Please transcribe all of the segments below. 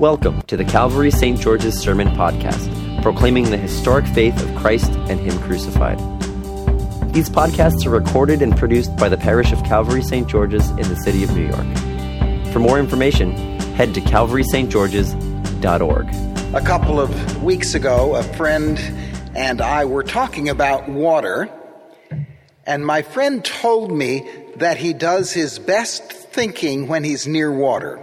Welcome to the Calvary St. George's Sermon Podcast, proclaiming the historic faith of Christ and Him crucified. These podcasts are recorded and produced by the parish of Calvary St. George's in the city of New York. For more information, head to calvarystgeorges.org. A couple of weeks ago, a friend and I were talking about water, and my friend told me that he does his best thinking when he's near water.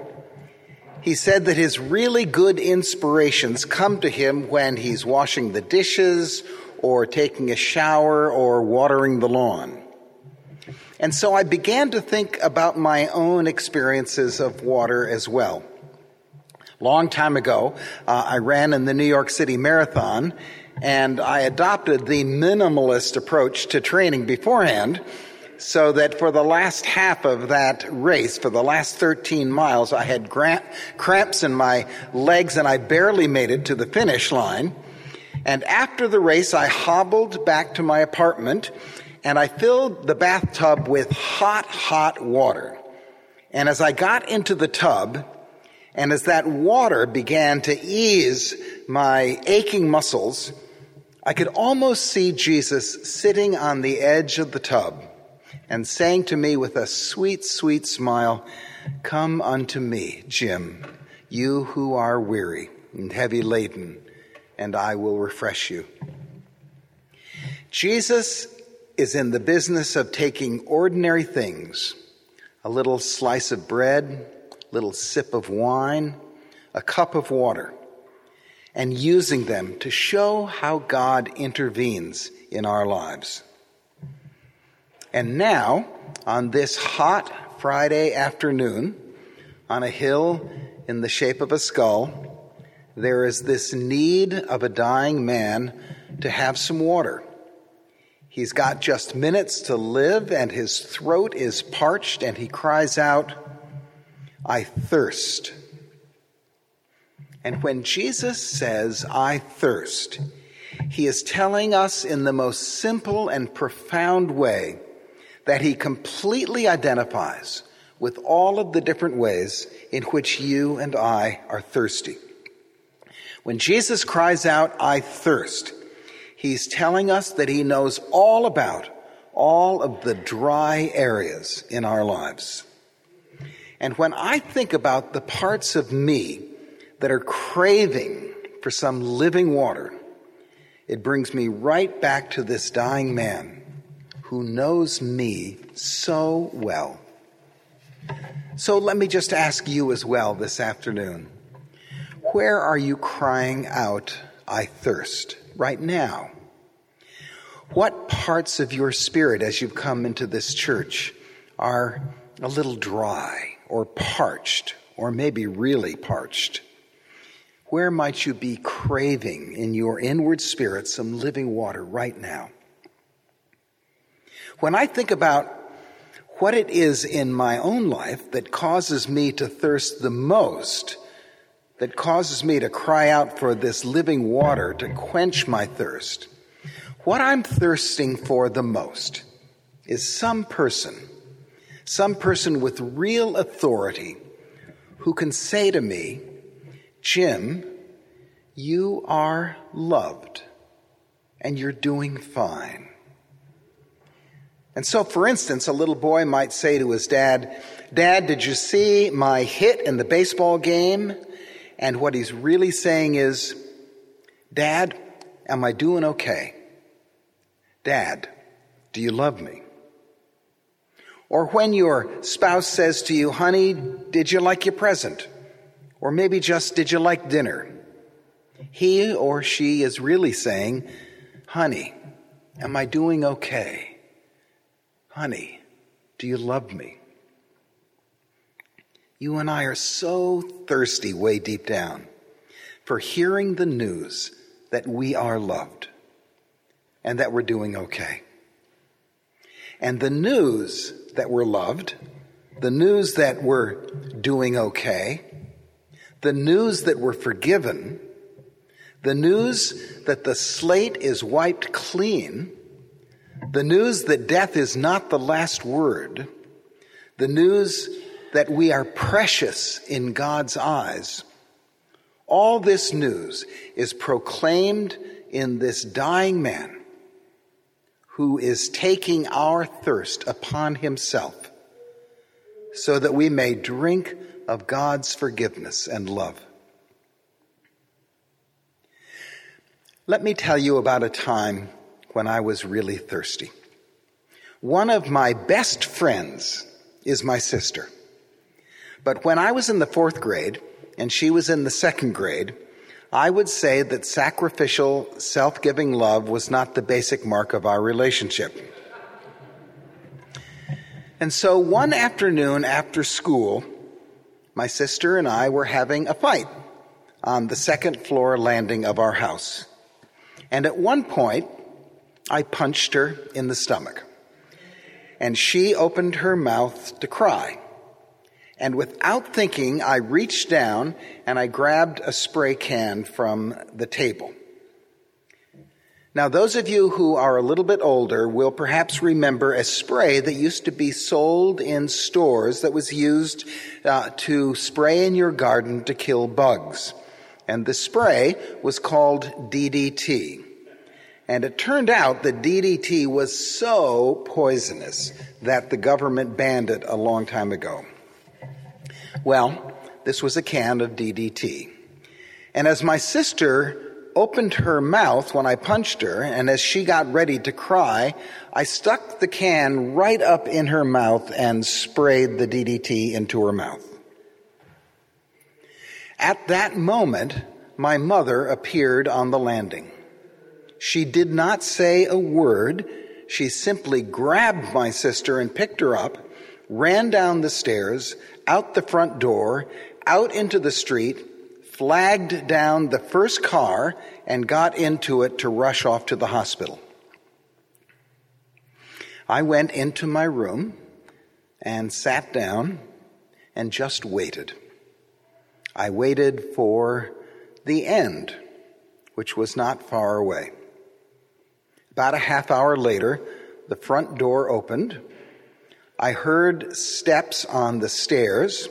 He said that his really good inspirations come to him when he's washing the dishes or taking a shower or watering the lawn. And so I began to think about my own experiences of water as well. Long time ago, uh, I ran in the New York City Marathon and I adopted the minimalist approach to training beforehand so that for the last half of that race, for the last 13 miles, I had cramps in my legs and I barely made it to the finish line. And after the race, I hobbled back to my apartment and I filled the bathtub with hot, hot water. And as I got into the tub, and as that water began to ease my aching muscles, I could almost see Jesus sitting on the edge of the tub and saying to me with a sweet, sweet smile, Come unto me, Jim, you who are weary and heavy laden, and I will refresh you. Jesus is in the business of taking ordinary things, a little slice of bread, a little sip of wine, a cup of water, and using them to show how God intervenes in our lives. And now, on this hot Friday afternoon, on a hill in the shape of a skull, there is this need of a dying man to have some water. He's got just minutes to live, and his throat is parched, and he cries out, I thirst. And when Jesus says, I thirst, he is telling us in the most simple and profound way that he completely identifies with all of the different ways in which you and I are thirsty. When Jesus cries out, I thirst, he's telling us that he knows all about all of the dry areas in our lives. And when I think about the parts of me that are craving for some living water, it brings me right back to this dying man who knows me so well. So let me just ask you as well this afternoon where are you crying out, I thirst, right now? What parts of your spirit as you've come into this church are a little dry or parched or maybe really parched? Where might you be craving in your inward spirit some living water right now? When I think about what it is in my own life that causes me to thirst the most, that causes me to cry out for this living water to quench my thirst, what I'm thirsting for the most is some person, some person with real authority who can say to me, Jim, you are loved and you're doing fine. And so, for instance, a little boy might say to his dad, Dad, did you see my hit in the baseball game? And what he's really saying is, Dad, am I doing okay? Dad, do you love me? Or when your spouse says to you, honey, did you like your present? Or maybe just, did you like dinner? He or she is really saying, honey, am I doing okay? Honey, do you love me? You and I are so thirsty way deep down for hearing the news that we are loved and that we're doing okay. And the news that we're loved, the news that we're doing okay, the news that we're forgiven, the news that the slate is wiped clean, the news that death is not the last word, the news that we are precious in God's eyes, All this news is proclaimed in this dying man who is taking our thirst upon himself so that we may drink of God's forgiveness and love. Let me tell you about a time when I was really thirsty. One of my best friends is my sister. But when I was in the fourth grade and she was in the second grade, I would say that sacrificial, self giving love was not the basic mark of our relationship. And so one afternoon after school, my sister and I were having a fight on the second floor landing of our house. And at one point, I punched her in the stomach. And she opened her mouth to cry. And without thinking, I reached down and I grabbed a spray can from the table. Now, those of you who are a little bit older will perhaps remember a spray that used to be sold in stores that was used uh, to spray in your garden to kill bugs. And the spray was called DDT. And it turned out that DDT was so poisonous that the government banned it a long time ago. Well, this was a can of DDT. And as my sister opened her mouth when I punched her, and as she got ready to cry, I stuck the can right up in her mouth and sprayed the DDT into her mouth. At that moment, my mother appeared on the landing. She did not say a word. She simply grabbed my sister and picked her up, ran down the stairs, out the front door, out into the street, flagged down the first car, and got into it to rush off to the hospital. I went into my room and sat down and just waited. I waited for the end, which was not far away. About a half hour later, the front door opened I heard steps on the stairs,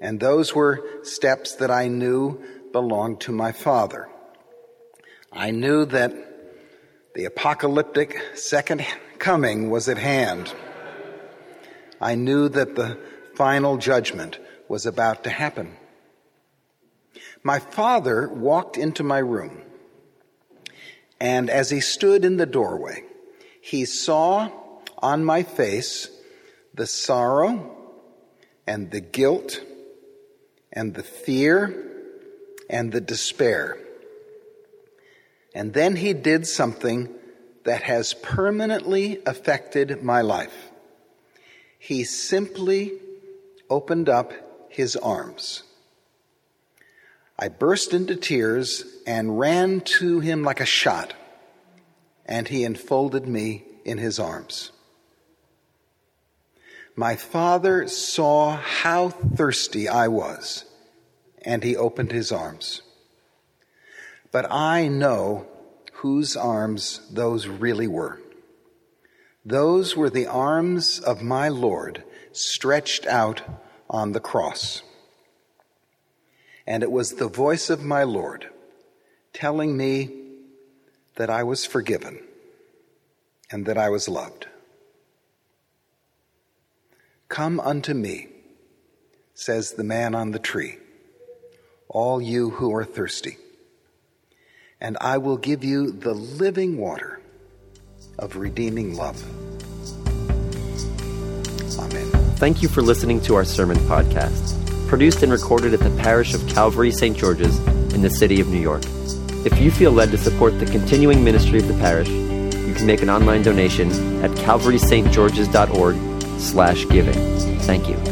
and those were steps that I knew belonged to my father. I knew that the apocalyptic second coming was at hand. I knew that the final judgment was about to happen. My father walked into my room, and as he stood in the doorway, he saw on my face the sorrow and the guilt and the fear and the despair. And then he did something that has permanently affected my life. He simply opened up his arms. I burst into tears and ran to him like a shot, and he enfolded me in his arms. My father saw how thirsty I was, and he opened his arms. But I know whose arms those really were. Those were the arms of my Lord stretched out on the cross. And it was the voice of my Lord telling me that I was forgiven and that I was loved. Come unto me, says the man on the tree, all you who are thirsty, and I will give you the living water of redeeming love. Amen. Thank you for listening to our sermon podcast, produced and recorded at the parish of Calvary St. George's in the city of New York. If you feel led to support the continuing ministry of the parish, you can make an online donation at calvarystgeorges.org slash giving. Thank you.